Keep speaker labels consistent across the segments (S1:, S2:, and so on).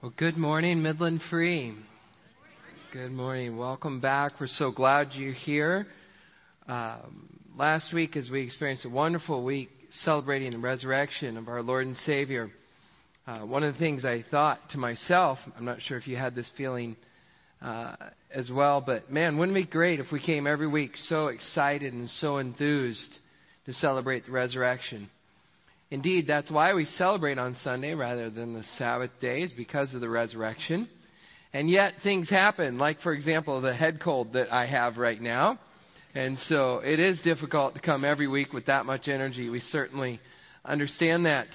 S1: Well, good morning, Midland Free. Good morning. Welcome back. We're so glad you're here. Um, last week, as we experienced a wonderful week celebrating the resurrection of our Lord and Savior, uh, one of the things I thought to myself, I'm not sure if you had this feeling uh, as well, but man, wouldn't it be great if we came every week so excited and so enthused to celebrate the resurrection? Indeed, that's why we celebrate on Sunday rather than the Sabbath days because of the resurrection. And yet things happen, like for example the head cold that I have right now. And so it is difficult to come every week with that much energy. We certainly understand that.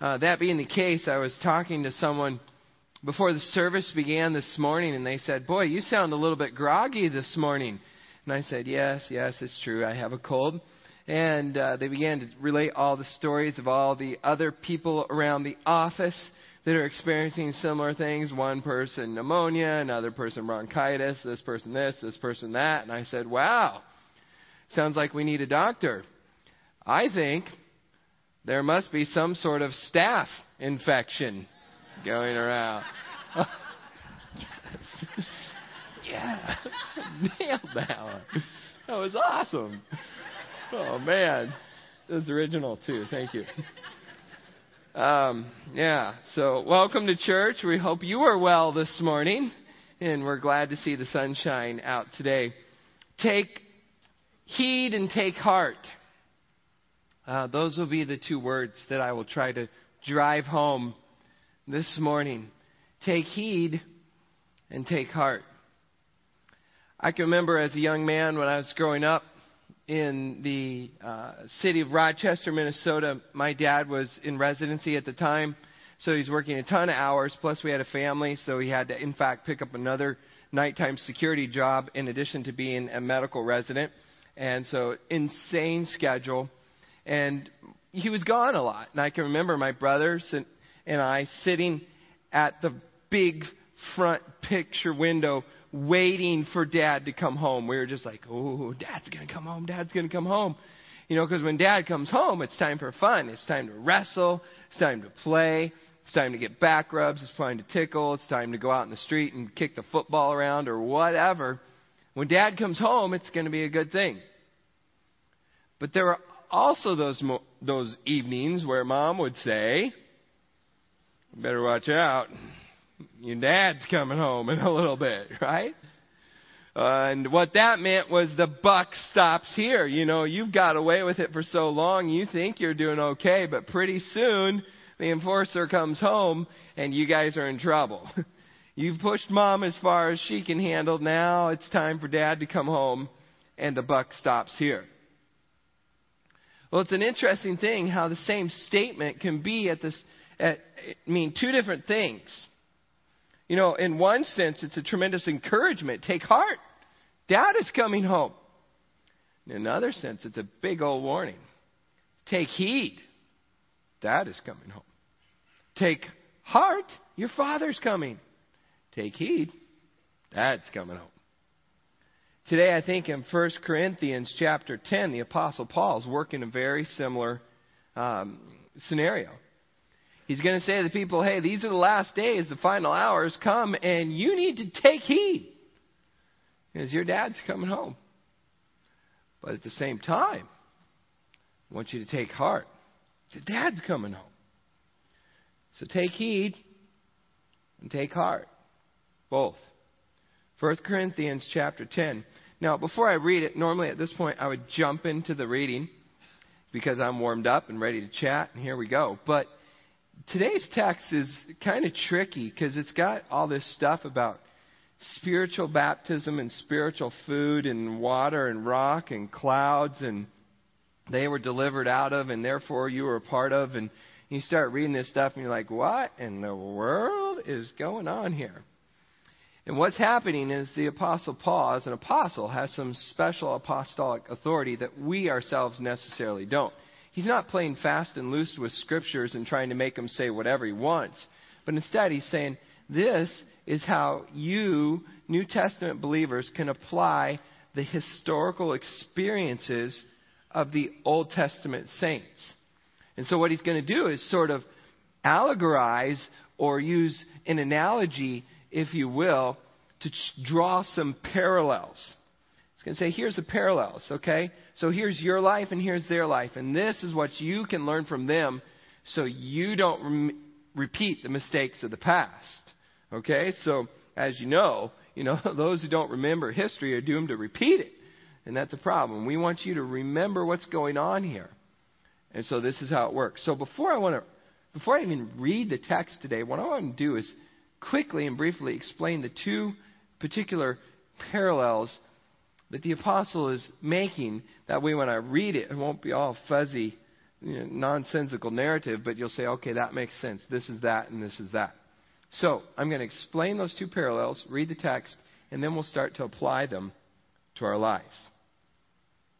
S1: Uh, that being the case, I was talking to someone before the service began this morning and they said, Boy, you sound a little bit groggy this morning. And I said, Yes, yes, it's true. I have a cold and uh, they began to relate all the stories of all the other people around the office that are experiencing similar things. One person pneumonia, another person bronchitis, this person this, this person that. And I said, wow, sounds like we need a doctor. I think there must be some sort of staph infection going around. yeah, nailed that one. That was awesome. Oh man, this is original too. Thank you. Um, yeah. So welcome to church. We hope you are well this morning, and we're glad to see the sunshine out today. Take heed and take heart. Uh, those will be the two words that I will try to drive home this morning. Take heed and take heart. I can remember as a young man when I was growing up, in the uh, city of Rochester, Minnesota. My dad was in residency at the time, so he's working a ton of hours. Plus, we had a family, so he had to, in fact, pick up another nighttime security job in addition to being a medical resident. And so, insane schedule. And he was gone a lot. And I can remember my brothers and, and I sitting at the big front picture window waiting for dad to come home. We were just like, oh, dad's going to come home. Dad's going to come home. You know, because when dad comes home, it's time for fun. It's time to wrestle. It's time to play. It's time to get back rubs. It's time to tickle. It's time to go out in the street and kick the football around or whatever. When dad comes home, it's going to be a good thing. But there are also those, mo- those evenings where mom would say, better watch out your dad's coming home in a little bit, right? Uh, and what that meant was the buck stops here. You know, you've got away with it for so long, you think you're doing okay, but pretty soon the enforcer comes home and you guys are in trouble. You've pushed mom as far as she can handle. Now it's time for dad to come home and the buck stops here. Well, it's an interesting thing how the same statement can be at this, at, mean two different things. You know, in one sense, it's a tremendous encouragement. Take heart. Dad is coming home. In another sense, it's a big old warning. Take heed. Dad is coming home. Take heart. Your father's coming. Take heed. Dad's coming home. Today, I think in 1 Corinthians chapter 10, the Apostle Paul is working a very similar um, scenario. He's going to say to the people, hey, these are the last days, the final hours come, and you need to take heed. Because your dad's coming home. But at the same time, I want you to take heart. The dad's coming home. So take heed and take heart. Both. 1 Corinthians chapter 10. Now, before I read it, normally at this point I would jump into the reading because I'm warmed up and ready to chat, and here we go. But today's text is kind of tricky because it's got all this stuff about spiritual baptism and spiritual food and water and rock and clouds and they were delivered out of and therefore you were a part of. And you start reading this stuff and you're like what in the world is going on here? And what's happening is the apostle paul as an apostle has some special apostolic authority that we ourselves necessarily don't He's not playing fast and loose with scriptures and trying to make them say whatever he wants. But instead, he's saying, this is how you, New Testament believers, can apply the historical experiences of the Old Testament saints. And so, what he's going to do is sort of allegorize or use an analogy, if you will, to draw some parallels. Going to say, here's the parallels, okay? So here's your life and here's their life. And this is what you can learn from them so you don't re- repeat the mistakes of the past. Okay? So, as you know, you know, those who don't remember history are doomed to repeat it. And that's a problem. We want you to remember what's going on here. And so this is how it works. So before I want to before I even read the text today, what I want to do is quickly and briefly explain the two particular parallels that the apostle is making. That way, when I read it, it won't be all fuzzy, you know, nonsensical narrative, but you'll say, okay, that makes sense. This is that, and this is that. So, I'm going to explain those two parallels, read the text, and then we'll start to apply them to our lives.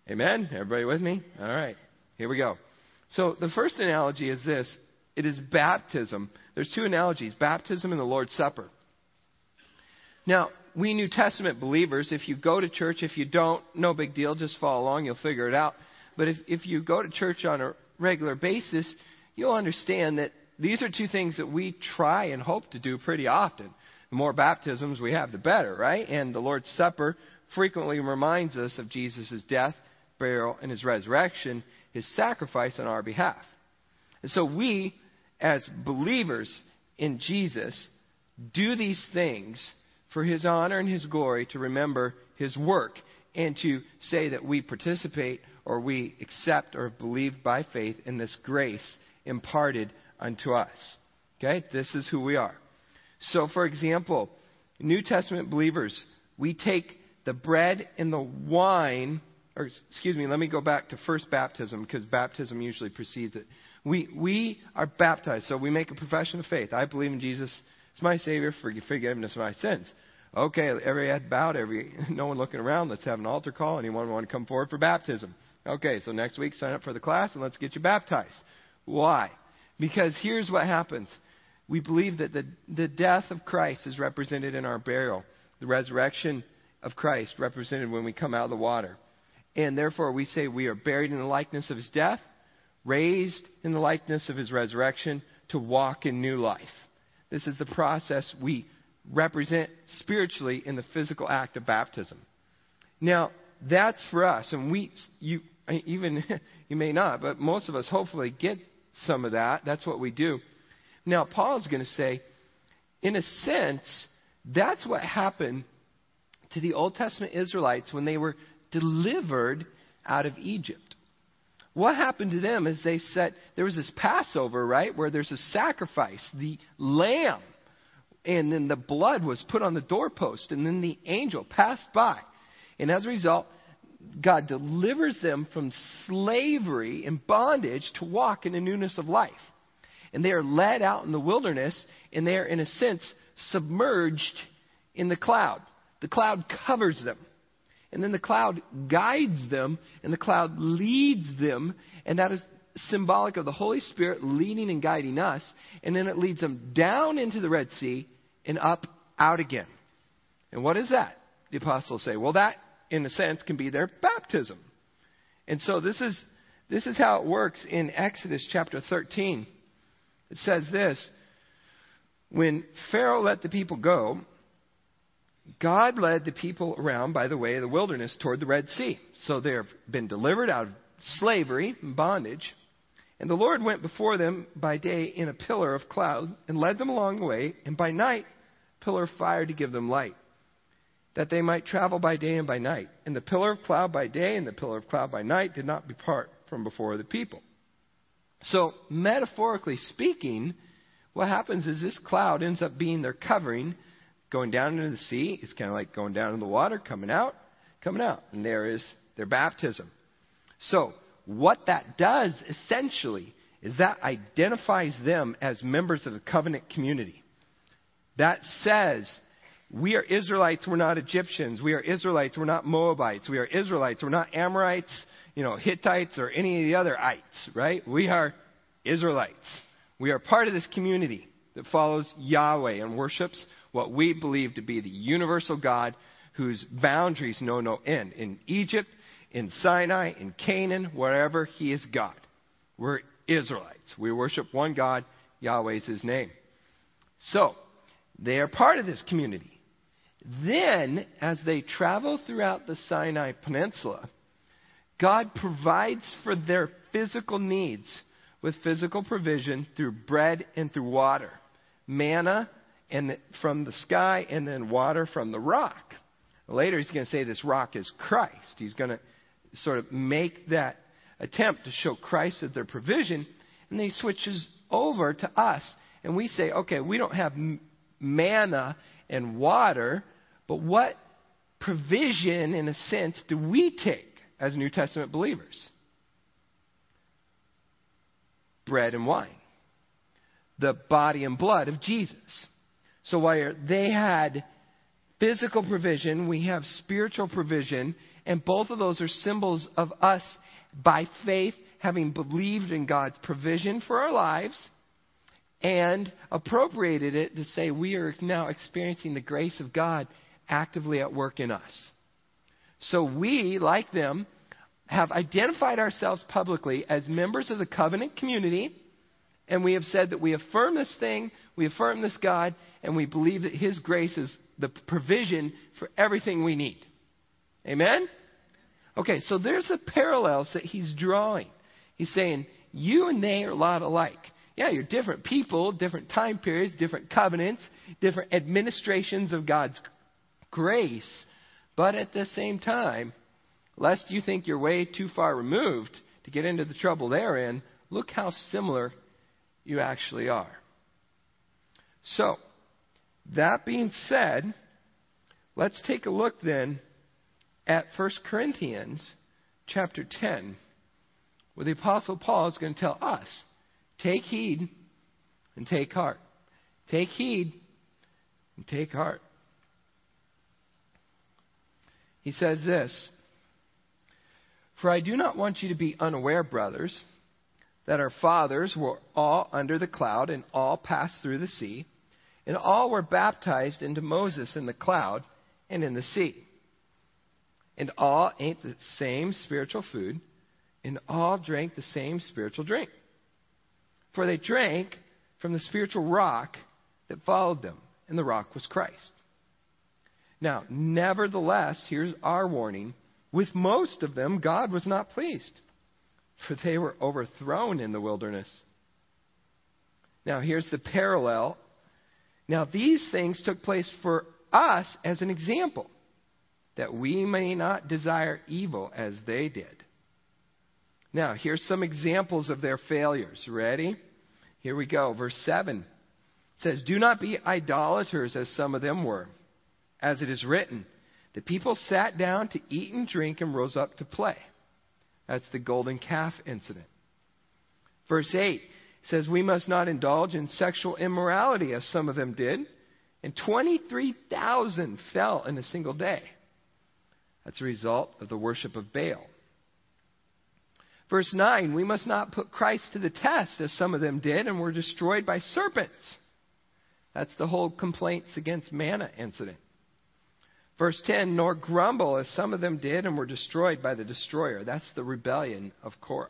S1: Amen? Everybody with me? All right. Here we go. So, the first analogy is this it is baptism. There's two analogies baptism and the Lord's Supper. Now, we New Testament believers, if you go to church, if you don't, no big deal, just follow along, you'll figure it out. But if, if you go to church on a regular basis, you'll understand that these are two things that we try and hope to do pretty often. The more baptisms we have, the better, right? And the Lord's Supper frequently reminds us of Jesus' death, burial, and his resurrection, his sacrifice on our behalf. And so we, as believers in Jesus, do these things for his honor and his glory to remember his work and to say that we participate or we accept or believe by faith in this grace imparted unto us. Okay? This is who we are. So, for example, New Testament believers, we take the bread and the wine, or excuse me, let me go back to first baptism because baptism usually precedes it. We, we are baptized, so we make a profession of faith. I believe in Jesus as my Savior for forgiveness of my sins. Okay, every head bowed, every no one looking around. Let's have an altar call. Anyone want to come forward for baptism? Okay, so next week sign up for the class and let's get you baptized. Why? Because here's what happens. We believe that the, the death of Christ is represented in our burial, the resurrection of Christ represented when we come out of the water. And therefore, we say we are buried in the likeness of his death, raised in the likeness of his resurrection to walk in new life. This is the process we represent spiritually in the physical act of baptism. Now, that's for us, and we, you, even, you may not, but most of us hopefully get some of that. That's what we do. Now, Paul's going to say, in a sense, that's what happened to the Old Testament Israelites when they were delivered out of Egypt. What happened to them is they said, there was this Passover, right, where there's a sacrifice, the lamb, and then the blood was put on the doorpost, and then the angel passed by. And as a result, God delivers them from slavery and bondage to walk in the newness of life. And they are led out in the wilderness, and they are, in a sense, submerged in the cloud. The cloud covers them. And then the cloud guides them, and the cloud leads them, and that is symbolic of the Holy Spirit leading and guiding us. And then it leads them down into the Red Sea and up out again. And what is that? The apostles say, well, that in a sense, can be their baptism. And so this is, this is how it works in Exodus chapter 13. It says this When Pharaoh let the people go, God led the people around by the way of the wilderness toward the Red Sea. So they have been delivered out of slavery and bondage. And the Lord went before them by day in a pillar of cloud and led them along the way, and by night, pillar of fire to give them light that they might travel by day and by night. And the pillar of cloud by day and the pillar of cloud by night did not depart from before the people. So, metaphorically speaking, what happens is this cloud ends up being their covering, going down into the sea. It's kind of like going down in the water, coming out, coming out. And there is their baptism. So, what that does essentially is that identifies them as members of the covenant community. That says we are Israelites, we're not Egyptians. We are Israelites, we're not Moabites. We are Israelites, we're not Amorites, you know, Hittites, or any of the other ites, right? We are Israelites. We are part of this community that follows Yahweh and worships what we believe to be the universal God whose boundaries know no end. In Egypt, in Sinai, in Canaan, wherever He is God. We're Israelites. We worship one God. Yahweh is his name. So, they are part of this community. Then, as they travel throughout the Sinai Peninsula, God provides for their physical needs with physical provision through bread and through water. Manna and from the sky and then water from the rock. Later he's going to say this rock is Christ. He's going to sort of make that attempt to show Christ as their provision and then he switches over to us and we say, okay, we don't have manna and water, but what provision, in a sense, do we take as New Testament believers? Bread and wine, the body and blood of Jesus. So while they had physical provision, we have spiritual provision, and both of those are symbols of us by faith having believed in God's provision for our lives and appropriated it to say we are now experiencing the grace of God actively at work in us. So we, like them, have identified ourselves publicly as members of the covenant community, and we have said that we affirm this thing, we affirm this God, and we believe that His grace is the provision for everything we need. Amen? Okay, so there's the parallels that he's drawing. He's saying, you and they are a lot alike. Yeah, you're different people, different time periods, different covenants, different administrations of God's grace. But at the same time, lest you think you're way too far removed to get into the trouble they're in, look how similar you actually are. So, that being said, let's take a look then at 1 Corinthians chapter 10, where the Apostle Paul is going to tell us Take heed and take heart. Take heed and take heart. He says this For I do not want you to be unaware, brothers, that our fathers were all under the cloud and all passed through the sea, and all were baptized into Moses in the cloud and in the sea. And all ate the same spiritual food, and all drank the same spiritual drink for they drank from the spiritual rock that followed them, and the rock was Christ. Now, nevertheless, here's our warning with most of them, God was not pleased, for they were overthrown in the wilderness. Now, here's the parallel. Now, these things took place for us as an example, that we may not desire evil as they did. Now, here's some examples of their failures. Ready? Here we go. Verse 7 it says, Do not be idolaters as some of them were, as it is written. The people sat down to eat and drink and rose up to play. That's the golden calf incident. Verse 8 says, We must not indulge in sexual immorality as some of them did. And 23,000 fell in a single day. That's a result of the worship of Baal. Verse 9, we must not put Christ to the test, as some of them did, and were destroyed by serpents. That's the whole complaints against manna incident. Verse 10, nor grumble, as some of them did, and were destroyed by the destroyer. That's the rebellion of Korah.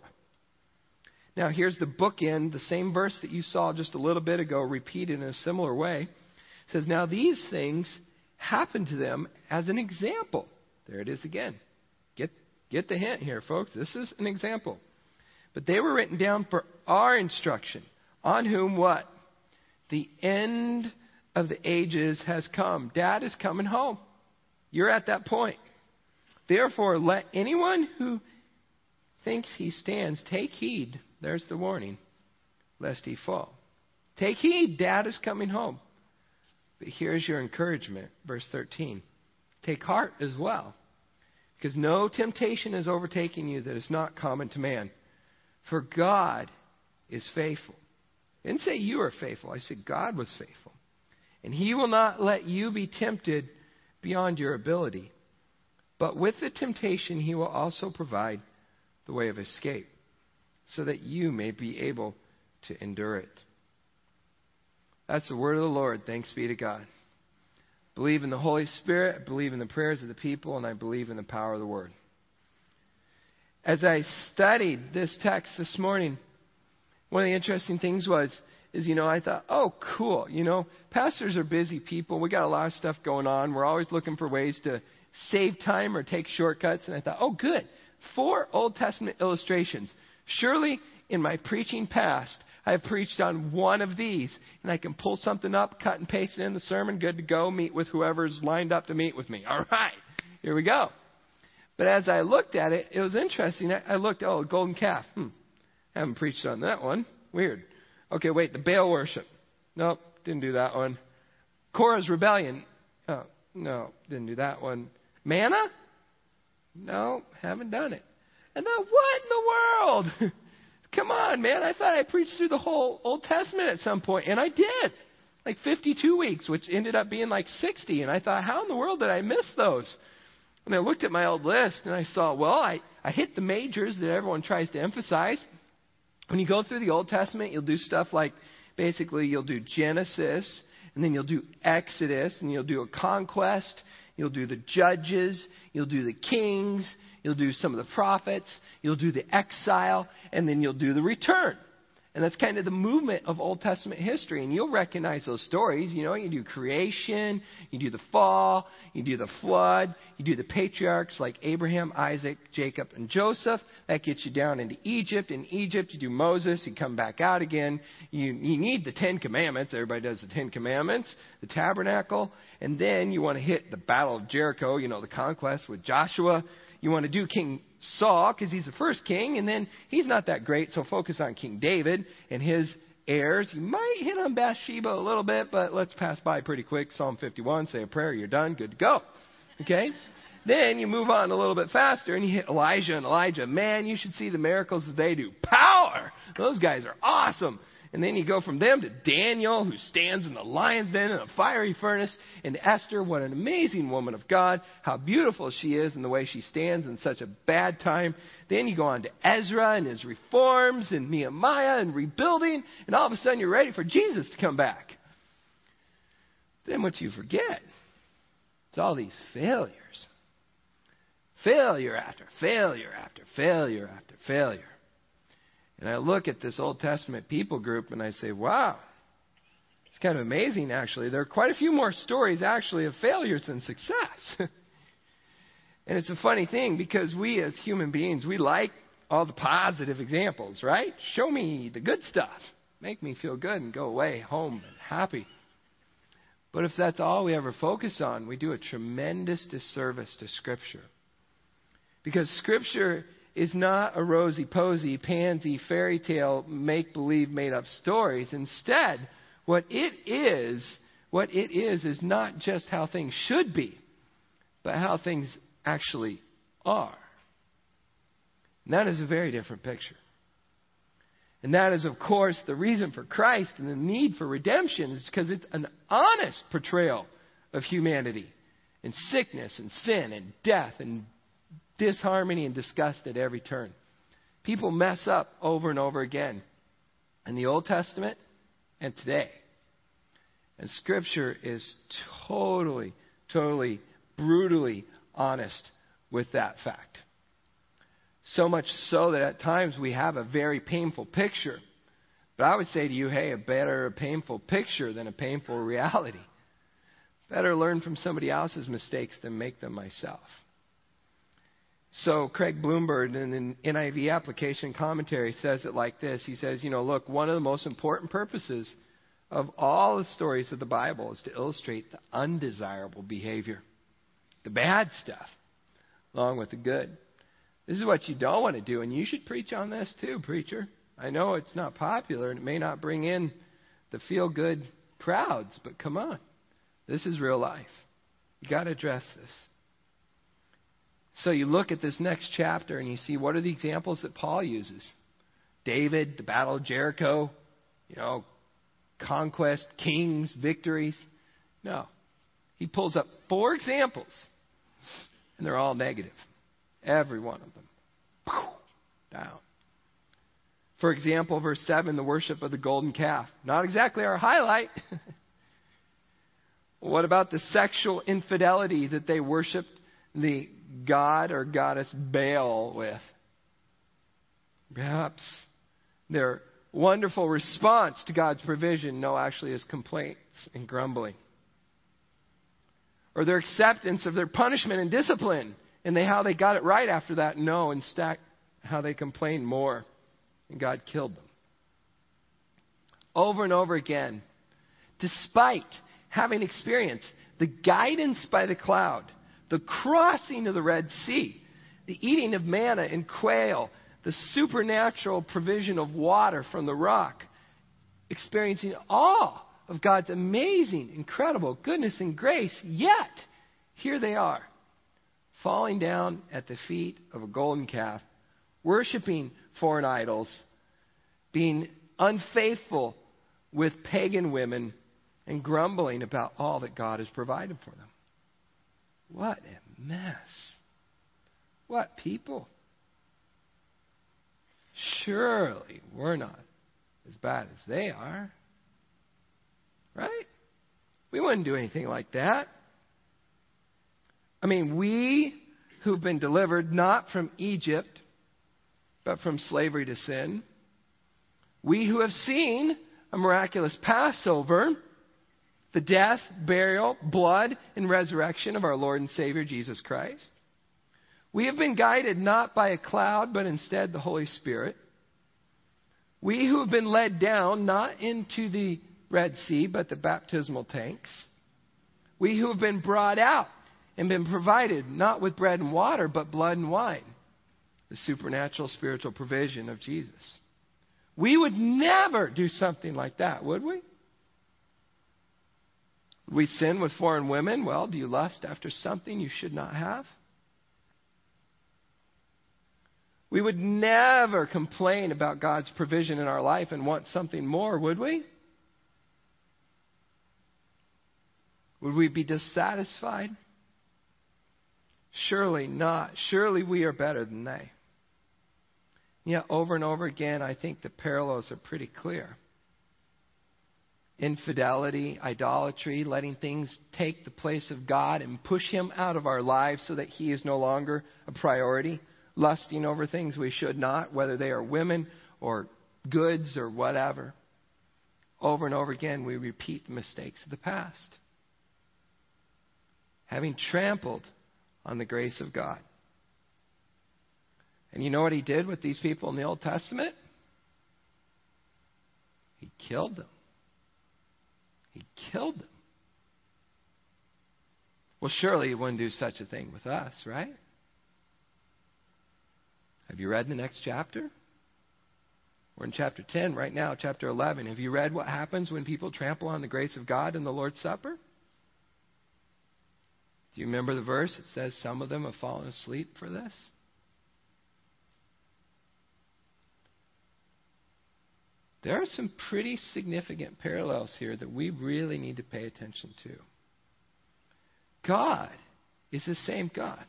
S1: Now, here's the bookend, the same verse that you saw just a little bit ago, repeated in a similar way. It says, Now these things happened to them as an example. There it is again. Get the hint here, folks. This is an example. But they were written down for our instruction, on whom what? The end of the ages has come. Dad is coming home. You're at that point. Therefore, let anyone who thinks he stands take heed. There's the warning, lest he fall. Take heed, Dad is coming home. But here's your encouragement, verse 13. Take heart as well. Because no temptation is overtaking you that is not common to man. For God is faithful. I didn't say you are faithful. I said God was faithful. And he will not let you be tempted beyond your ability. But with the temptation, he will also provide the way of escape so that you may be able to endure it. That's the word of the Lord. Thanks be to God believe in the Holy Spirit, believe in the prayers of the people, and I believe in the power of the Word. As I studied this text this morning, one of the interesting things was, is, you know, I thought, oh, cool. You know, pastors are busy people. We got a lot of stuff going on. We're always looking for ways to save time or take shortcuts. And I thought, oh, good. Four Old Testament illustrations. Surely in my preaching past, I have preached on one of these, and I can pull something up, cut and paste it in the sermon, good to go, meet with whoever's lined up to meet with me. All right, here we go. But as I looked at it, it was interesting. I looked, oh, golden calf. Hmm, haven't preached on that one. Weird. Okay, wait, the Baal worship. Nope, didn't do that one. Korah's rebellion. Oh, no, didn't do that one. Manna? No, haven't done it. And then what in the world? Come on, man. I thought I preached through the whole Old Testament at some point, and I did. Like 52 weeks, which ended up being like 60. And I thought, how in the world did I miss those? And I looked at my old list and I saw, well, I, I hit the majors that everyone tries to emphasize. When you go through the Old Testament, you'll do stuff like basically you'll do Genesis, and then you'll do Exodus, and you'll do a conquest, you'll do the judges, you'll do the kings, you'll do some of the prophets, you'll do the exile, and then you'll do the return. And that's kind of the movement of Old Testament history. And you'll recognize those stories. You know, you do creation, you do the fall, you do the flood, you do the patriarchs like Abraham, Isaac, Jacob, and Joseph. That gets you down into Egypt. In Egypt, you do Moses, you come back out again. You, you need the Ten Commandments. Everybody does the Ten Commandments, the tabernacle. And then you want to hit the Battle of Jericho, you know, the conquest with Joshua. You want to do King Saul because he's the first king, and then he's not that great, so focus on King David and his heirs. You might hit on Bathsheba a little bit, but let's pass by pretty quick. Psalm 51, say a prayer, you're done, good to go. Okay? then you move on a little bit faster and you hit Elijah and Elisha. Man, you should see the miracles that they do. Power! Those guys are awesome. And then you go from them to Daniel, who stands in the lion's den in a fiery furnace, and Esther, what an amazing woman of God, how beautiful she is and the way she stands in such a bad time. Then you go on to Ezra and his reforms, and Nehemiah and rebuilding, and all of a sudden you're ready for Jesus to come back. Then what you forget is all these failures. Failure after failure after failure after failure. And I look at this Old Testament people group and I say, wow, it's kind of amazing actually. There are quite a few more stories actually of failures than success. and it's a funny thing because we as human beings, we like all the positive examples, right? Show me the good stuff. Make me feel good and go away home and happy. But if that's all we ever focus on, we do a tremendous disservice to Scripture. Because Scripture is not a rosy posy, pansy, fairy tale, make believe, made up stories. Instead, what it is, what it is, is not just how things should be, but how things actually are. And that is a very different picture. And that is, of course, the reason for Christ and the need for redemption is because it's an honest portrayal of humanity and sickness and sin and death and disharmony and disgust at every turn. People mess up over and over again in the Old Testament and today. And Scripture is totally, totally, brutally honest with that fact. So much so that at times we have a very painful picture. But I would say to you, hey, a better painful picture than a painful reality. Better learn from somebody else's mistakes than make them myself. So Craig Blomberg in an NIV application commentary says it like this. He says, you know, look, one of the most important purposes of all the stories of the Bible is to illustrate the undesirable behavior, the bad stuff, along with the good. This is what you don't want to do, and you should preach on this too, preacher. I know it's not popular and it may not bring in the feel good crowds, but come on. This is real life. You got to address this. So you look at this next chapter and you see what are the examples that Paul uses? David, the Battle of Jericho, you know, conquest, kings, victories. No. He pulls up four examples, and they're all negative. Every one of them. Down. For example, verse 7, the worship of the golden calf. Not exactly our highlight. what about the sexual infidelity that they worshiped the god or goddess Baal with. Perhaps their wonderful response to God's provision. No, actually, is complaints and grumbling. Or their acceptance of their punishment and discipline and they, how they got it right after that. No, instead, how they complained more and God killed them. Over and over again, despite having experienced the guidance by the cloud, the crossing of the Red Sea, the eating of manna and quail, the supernatural provision of water from the rock, experiencing awe of God's amazing, incredible goodness and grace, yet here they are, falling down at the feet of a golden calf, worshiping foreign idols, being unfaithful with pagan women, and grumbling about all that God has provided for them. What a mess. What people. Surely we're not as bad as they are. Right? We wouldn't do anything like that. I mean, we who've been delivered not from Egypt, but from slavery to sin, we who have seen a miraculous Passover, the death, burial, blood, and resurrection of our Lord and Savior Jesus Christ, we have been guided not by a cloud, but instead the Holy Spirit. We who have been led down not into the Red Sea, but the baptismal tanks. We who have been brought out and been provided not with bread and water, but blood and wine. The supernatural spiritual provision of Jesus. We would never do something like that, would we? We sin with foreign women? Well, do you lust after something you should not have? We would never complain about God's provision in our life and want something more, would we? Would we be dissatisfied? Surely not. Surely we are better than they. Yet, over and over again, I think the parallels are pretty clear. Infidelity, idolatry, letting things take the place of God and push Him out of our lives so that He is no longer a priority. Lusting over things we should not, whether they are women or goods or whatever. Over and over again, we repeat the mistakes of the past. Having trampled on the grace of God. And you know what he did with these people in the Old Testament? He killed them. He killed them. Well, surely he wouldn't do such a thing with us, right? Have you read the next chapter? We're in chapter 10 right now, chapter 11. Have you read what happens when people trample on the grace of God in the Lord's Supper? Do you remember the verse? It says, Some of them have fallen asleep for this. There are some pretty significant parallels here that we really need to pay attention to. God is the same God.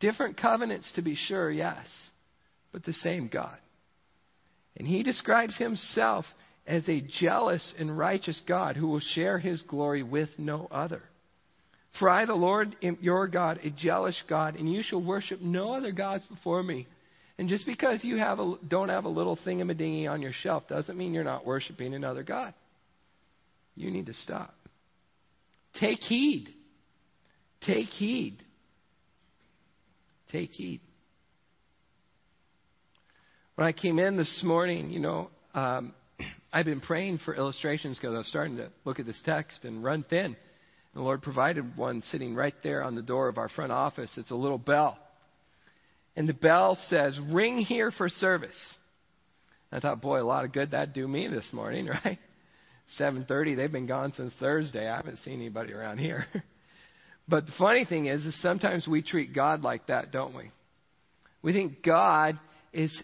S1: Different covenants, to be sure, yes, but the same God. And he describes himself as a jealous and righteous God who will share his glory with no other. For I, the Lord, am your God, a jealous God, and you shall worship no other gods before me. And just because you have a, don't have a little thingamadingy on your shelf doesn't mean you're not worshiping another God. You need to stop. Take heed. Take heed. Take heed. When I came in this morning, you know, um, I've been praying for illustrations because I was starting to look at this text and run thin. The Lord provided one sitting right there on the door of our front office. It's a little bell. And the bell says, Ring here for service. I thought, boy, a lot of good that'd do me this morning, right? 7:30. They've been gone since Thursday. I haven't seen anybody around here. but the funny thing is, is sometimes we treat God like that, don't we? We think God is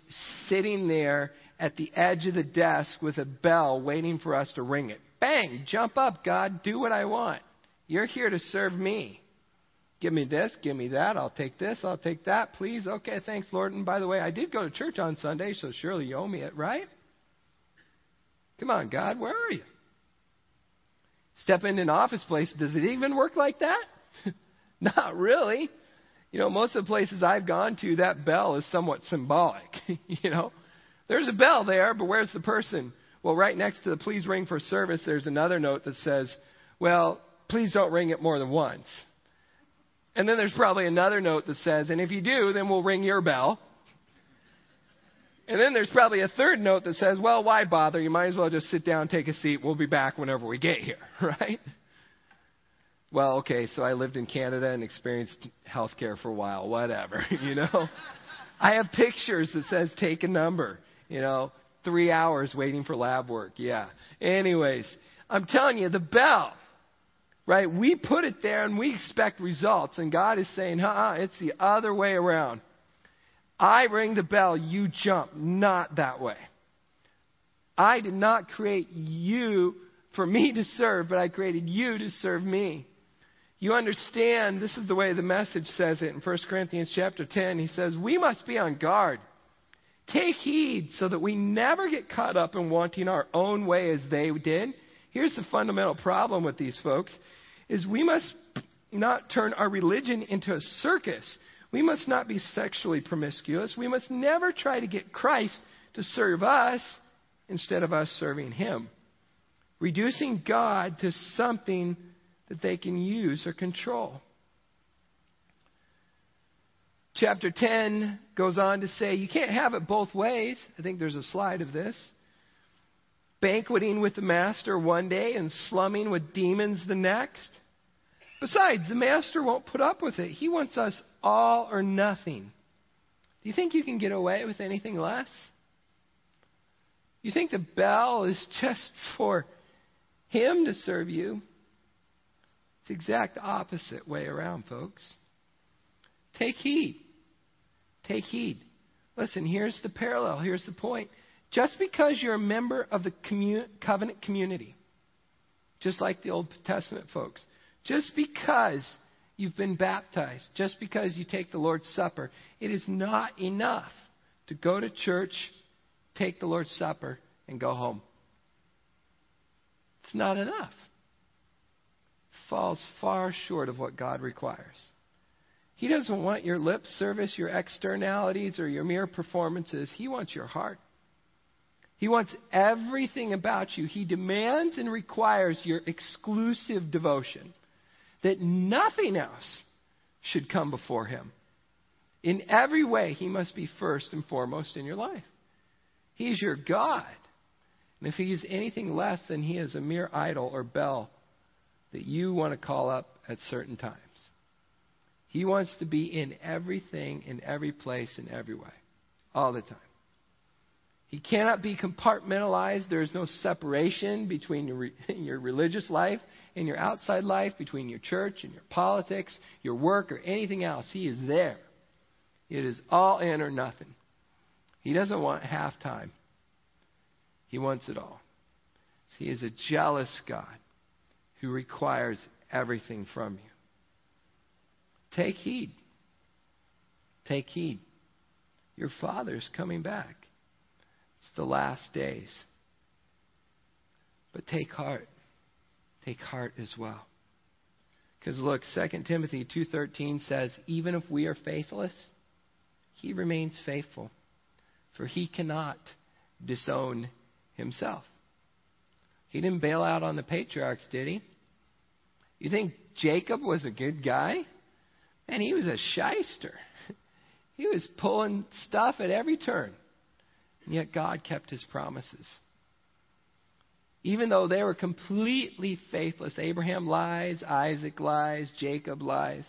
S1: sitting there at the edge of the desk with a bell waiting for us to ring it. Bang! Jump up, God. Do what I want. You're here to serve me. Give me this, give me that. I'll take this, I'll take that, please. Okay, thanks, Lord. And by the way, I did go to church on Sunday, so surely you owe me it, right? Come on, God, where are you? Step into an office place, does it even work like that? Not really. You know, most of the places I've gone to, that bell is somewhat symbolic. you know, There's a bell there, but where's the person? Well, right next to the please ring for service, there's another note that says, well, please don't ring it more than once. And then there's probably another note that says, and if you do, then we'll ring your bell. And then there's probably a third note that says, well, why bother? You might as well just sit down, take a seat. We'll be back whenever we get here, right? Well, okay, so I lived in Canada and experienced health care for a while, whatever, you know? I have pictures that says take a number, you know, three hours waiting for lab work, yeah. Anyways, I'm telling you, the bell, right? We put it there and we expect results, and God is saying, uh it's the other way around. I ring the bell, you jump, not that way. I did not create you for me to serve, but I created you to serve me. You understand, this is the way the message says it in 1 Corinthians chapter 10. He says, We must be on guard. Take heed so that we never get caught up in wanting our own way as they did. Here's the fundamental problem with these folks is we must not turn our religion into a circus. We must not be sexually promiscuous. We must never try to get Christ to serve us instead of us serving him. Reducing God to something that they can use or control. Chapter 10 goes on to say you can't have it both ways. I think there's a slide of this. Banqueting with the master one day and slumming with demons the next. Besides, the master won't put up with it. He wants us all or nothing. Do you think you can get away with anything less? You think the bell is just for him to serve you? It's the exact opposite way around, folks. Take heed. Take heed. Listen, here's the parallel. Here's the point. Just because you're a member of the commun- covenant community, just like the Old Testament folks, just because you've been baptized, just because you take the Lord's Supper, it is not enough to go to church, take the Lord's Supper, and go home. It's not enough It falls far short of what God requires. He doesn't want your lip service, your externalities, or your mere performances. He wants your heart. He wants everything about you. He demands and requires your exclusive devotion, that nothing else should come before Him. In every way, He must be first and foremost in your life. He is your God. And if He is anything less, then He is a mere idol or bell that you want to call up at certain times. He wants to be in everything, in every place, in every way, all the time. He cannot be compartmentalized. There is no separation between your, your religious life and your outside life, between your church and your politics, your work, or anything else. He is there. It is all in or nothing. He doesn't want half time, He wants it all. He is a jealous God who requires everything from you. Take heed. Take heed. Your Father is coming back. The last days. But take heart. Take heart as well. Because look, 2 Timothy 2:13 says, "Even if we are faithless, he remains faithful, for he cannot disown himself." He didn't bail out on the patriarchs, did he? You think Jacob was a good guy? And he was a shyster. He was pulling stuff at every turn. And yet God kept his promises. Even though they were completely faithless, Abraham lies, Isaac lies, Jacob lies,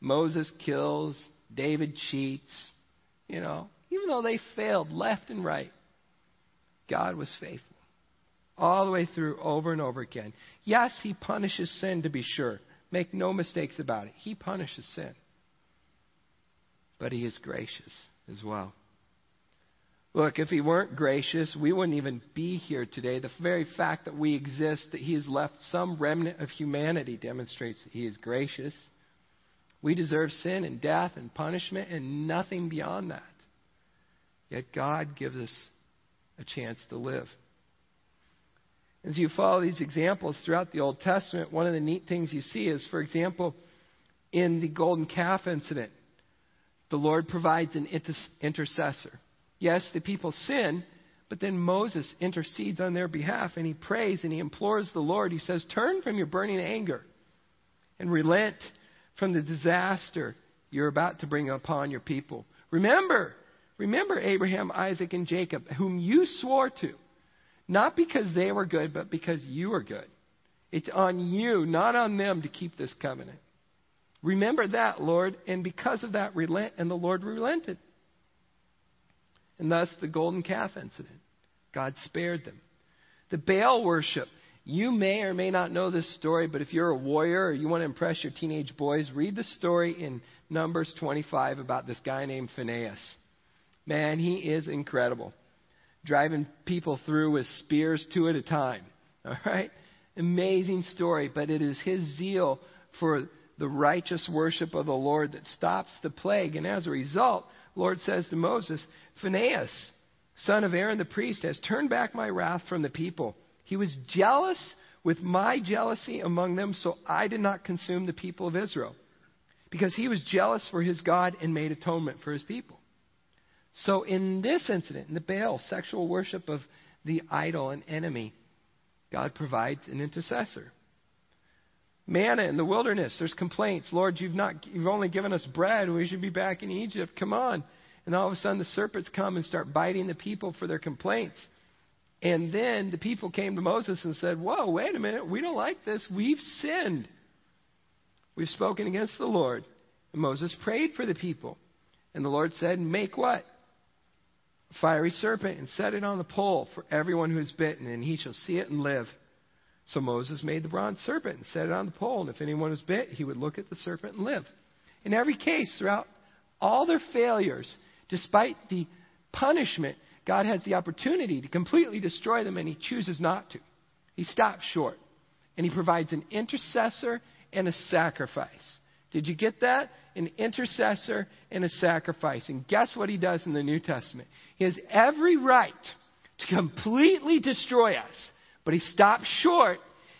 S1: Moses kills, David cheats, you know, even though they failed left and right, God was faithful all the way through over and over again. Yes, he punishes sin to be sure. Make no mistakes about it. He punishes sin. But he is gracious as well. Look, if he weren't gracious, we wouldn't even be here today. The very fact that we exist, that he has left some remnant of humanity, demonstrates that he is gracious. We deserve sin and death and punishment and nothing beyond that. Yet God gives us a chance to live. As you follow these examples throughout the Old Testament, one of the neat things you see is, for example, in the golden calf incident, the Lord provides an intercessor. Yes, the people sin, but then Moses intercedes on their behalf and he prays and he implores the Lord. He says, Turn from your burning anger and relent from the disaster you're about to bring upon your people. Remember, remember Abraham, Isaac, and Jacob, whom you swore to, not because they were good, but because you are good. It's on you, not on them, to keep this covenant. Remember that, Lord, and because of that, relent, and the Lord relented. And thus the golden calf incident. God spared them. The Baal worship. You may or may not know this story, but if you're a warrior or you want to impress your teenage boys, read the story in Numbers 25 about this guy named Phinehas. Man, he is incredible. Driving people through with spears two at a time. All right? Amazing story, but it is his zeal for the righteous worship of the Lord that stops the plague. And as a result, Lord says to Moses, Phinehas, son of Aaron the priest, has turned back my wrath from the people. He was jealous with my jealousy among them, so I did not consume the people of Israel. Because he was jealous for his God and made atonement for his people. So in this incident, in the Baal sexual worship of the idol and enemy, God provides an intercessor. Manna in the wilderness, there's complaints. Lord, you've not you've only given us bread. We should be back in Egypt. Come on. And all of a sudden the serpents come and start biting the people for their complaints. And then the people came to Moses and said, Whoa, wait a minute, we don't like this. We've sinned. We've spoken against the Lord. And Moses prayed for the people. And the Lord said, Make what? A fiery serpent and set it on the pole for everyone who is bitten, and he shall see it and live. So Moses made the bronze serpent and set it on the pole, and if anyone was bit, he would look at the serpent and live. In every case, throughout all their failures, despite the punishment, God has the opportunity to completely destroy them, and he chooses not to. He stops short, and he provides an intercessor and a sacrifice. Did you get that? An intercessor and a sacrifice. And guess what he does in the New Testament? He has every right to completely destroy us but he stops short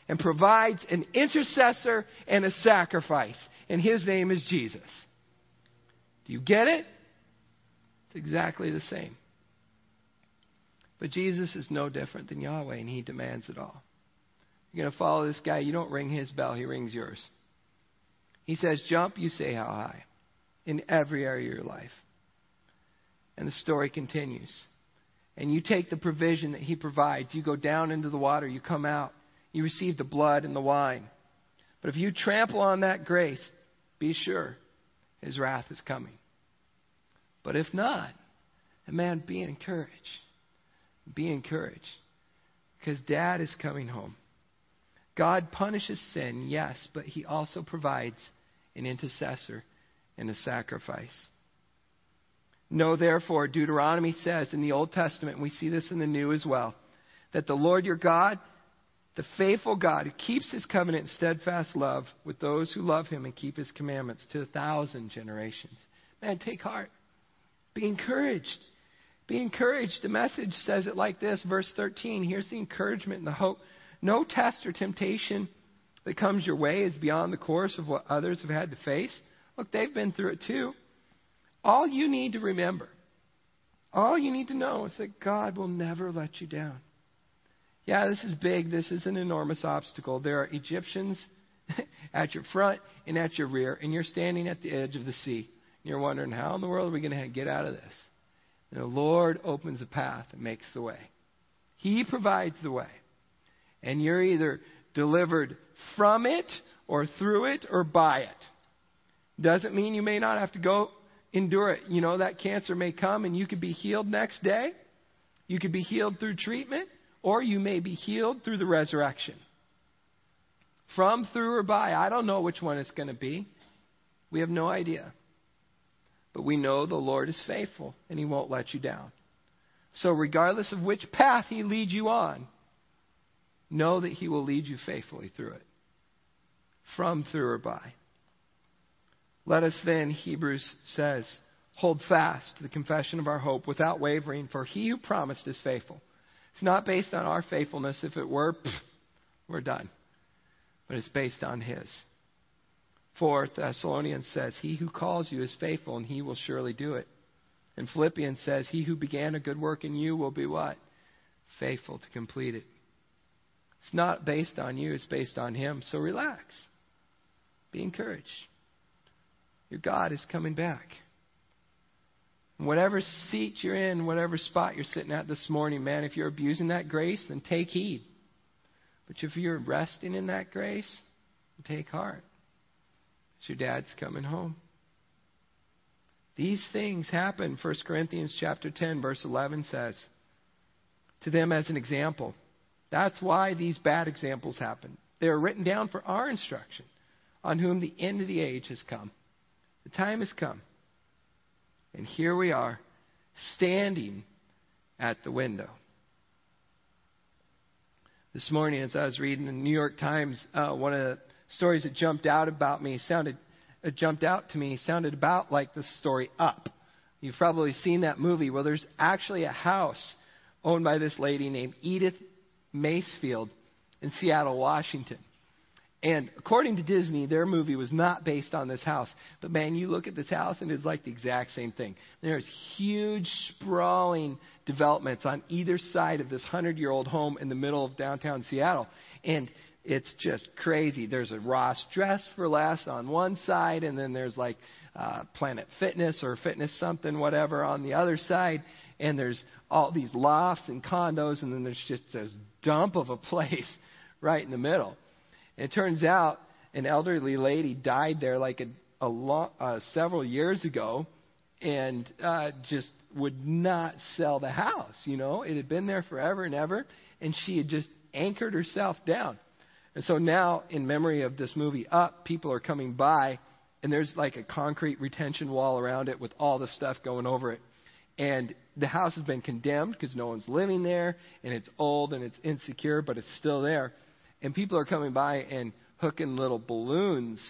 S1: and provides an intercessor and a sacrifice. And his name is Jesus. Do you get it? It's exactly the same. But Jesus is no different than Yahweh, and he demands it all. You're going to follow this guy, you don't ring his bell, he rings yours. He says, Jump, you say how high in every area of your life. And the story continues and you take the provision that He provides. You go down into the water, you come out, you receive the blood and the wine. But if you trample on that grace, be sure His wrath is coming. But if not, man, be encouraged. Be encouraged. Because dad is coming home. God punishes sin, yes, but He also provides an intercessor and a sacrifice. Know therefore, Deuteronomy says in the Old Testament, and we see this in the New as well, that the Lord your God, the faithful God who keeps his covenant and steadfast love with those who love him and keep his commandments to a thousand generations. Man, take heart. Be encouraged. Be encouraged. The message says it like this, verse 13. Here's the encouragement and the hope. No test or temptation that comes your way is beyond the course of what others have had to face. Look, they've been through it too. All you need to remember, all you need to know is that God will never let you down. Yeah, this is big. This is an enormous obstacle. There are Egyptians at your front and at your rear, and you're standing at the edge of the sea. And you're wondering, how in the world are we going to get out of this? And the Lord opens a path and makes the way. He provides the way. And you're either delivered from it or through it or by it. Doesn't mean you may not have to go endure it. You know, that cancer may come and you could be healed next day. You could be healed through treatment, or you may be healed through the resurrection. From, through, or by. I don't know which one it's going to be. We have no idea. But we know the Lord is faithful and He won't let you down. So, regardless of which path He leads you on, know that He will lead you faithfully through it. From, through, or by. Let us then, Hebrews says, hold fast to the confession of our hope without wavering, for he who promised is faithful. It's not based on our faithfulness. If it were, pff, we're done. But it's based on his. For Thessalonians says, He who calls you is faithful, and he will surely do it. And Philippians says, He who began a good work in you will be what? Faithful to complete it. It's not based on you, it's based on Him. So relax. Be encouraged. Your God is coming back. Whatever seat you're in, whatever spot you're sitting at this morning, man, if you're abusing that grace, then take heed. But if you're resting in that grace, take heart. Your dad's coming home. These things happen, 1 Corinthians chapter 10, verse 11 says, to them as an example. That's why these bad examples happen. They are written down for our instruction, on whom the end of the age has come. The time has come. And here we are, standing at the window. This morning, as I was reading the New York Times, uh, one of the stories that jumped out about me sounded, uh, jumped out to me sounded about like the story Up. You've probably seen that movie. Well, there's actually a house owned by this lady named Edith Macefield in Seattle, Washington. And according to Disney, their movie was not based on this house. But man, you look at this house and it's like the exact same thing. There's huge, sprawling developments on either side of this hundred year old home in the middle of downtown Seattle. And it's just crazy. There's a Ross Dress for Less on one side, and then there's like uh, Planet Fitness or Fitness something, whatever, on the other side. And there's all these lofts and condos, and then there's just this dump of a place right in the middle. It turns out an elderly lady died there like a, a long, uh, several years ago and uh, just would not sell the house. You know, it had been there forever and ever, and she had just anchored herself down. And so now, in memory of this movie Up, people are coming by, and there's like a concrete retention wall around it with all the stuff going over it. And the house has been condemned because no one's living there, and it's old and it's insecure, but it's still there and people are coming by and hooking little balloons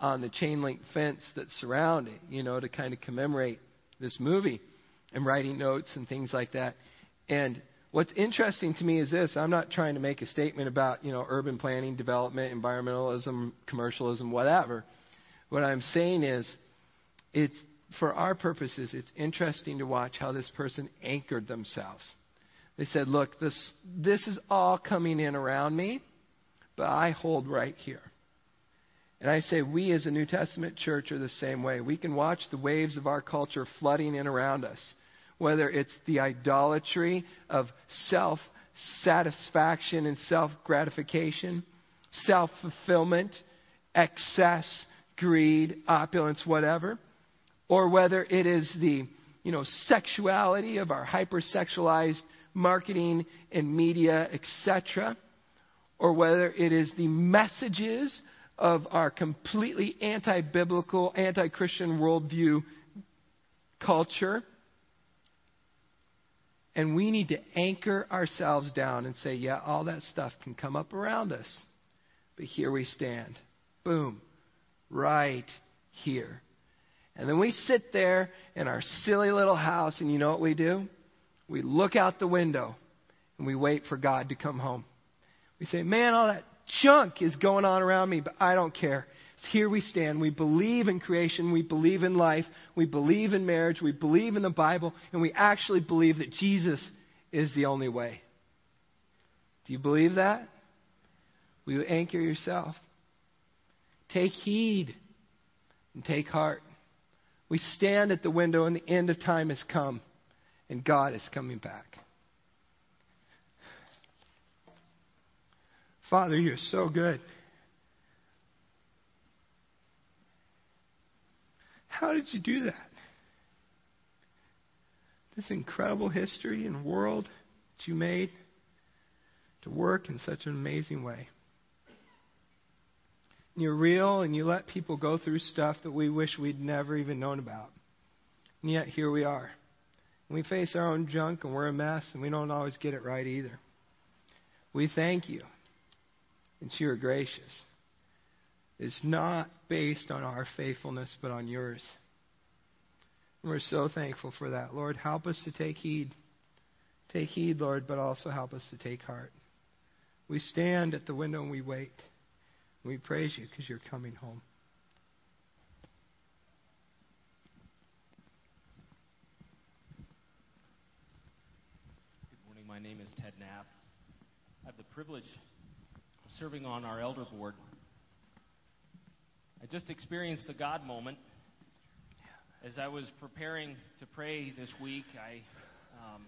S1: on the chain link fence that surround it, you know, to kind of commemorate this movie and writing notes and things like that. And what's interesting to me is this I'm not trying to make a statement about, you know, urban planning, development, environmentalism, commercialism, whatever. What I'm saying is, it's, for our purposes, it's interesting to watch how this person anchored themselves. They said, look, this, this is all coming in around me but I hold right here. And I say, we as a New Testament church are the same way. We can watch the waves of our culture flooding in around us, whether it's the idolatry of self satisfaction and self gratification, self fulfillment, excess, greed, opulence, whatever, or whether it is the you know, sexuality of our hypersexualized marketing and media, etc or whether it is the messages of our completely anti biblical, anti Christian worldview culture. And we need to anchor ourselves down and say, yeah, all that stuff can come up around us. But here we stand. Boom. Right here. And then we sit there in our silly little house, and you know what we do? We look out the window and we wait for God to come home. We say, man, all that junk is going on around me, but I don't care. Here we stand. We believe in creation. We believe in life. We believe in marriage. We believe in the Bible. And we actually believe that Jesus is the only way. Do you believe that? Will you anchor yourself? Take heed and take heart. We stand at the window, and the end of time has come, and God is coming back. Father, you're so good. How did you do that? This incredible history and world that you made to work in such an amazing way. And you're real and you let people go through stuff that we wish we'd never even known about. And yet here we are. And we face our own junk and we're a mess and we don't always get it right either. We thank you and you are gracious. It's not based on our faithfulness, but on yours. And we're so thankful for that. Lord, help us to take heed. Take heed, Lord, but also help us to take heart. We stand at the window and we wait. We praise you because you're coming home. Good morning.
S2: My name is Ted Knapp. I have the privilege serving on our elder board. I just experienced a God moment. As I was preparing to pray this week, I um,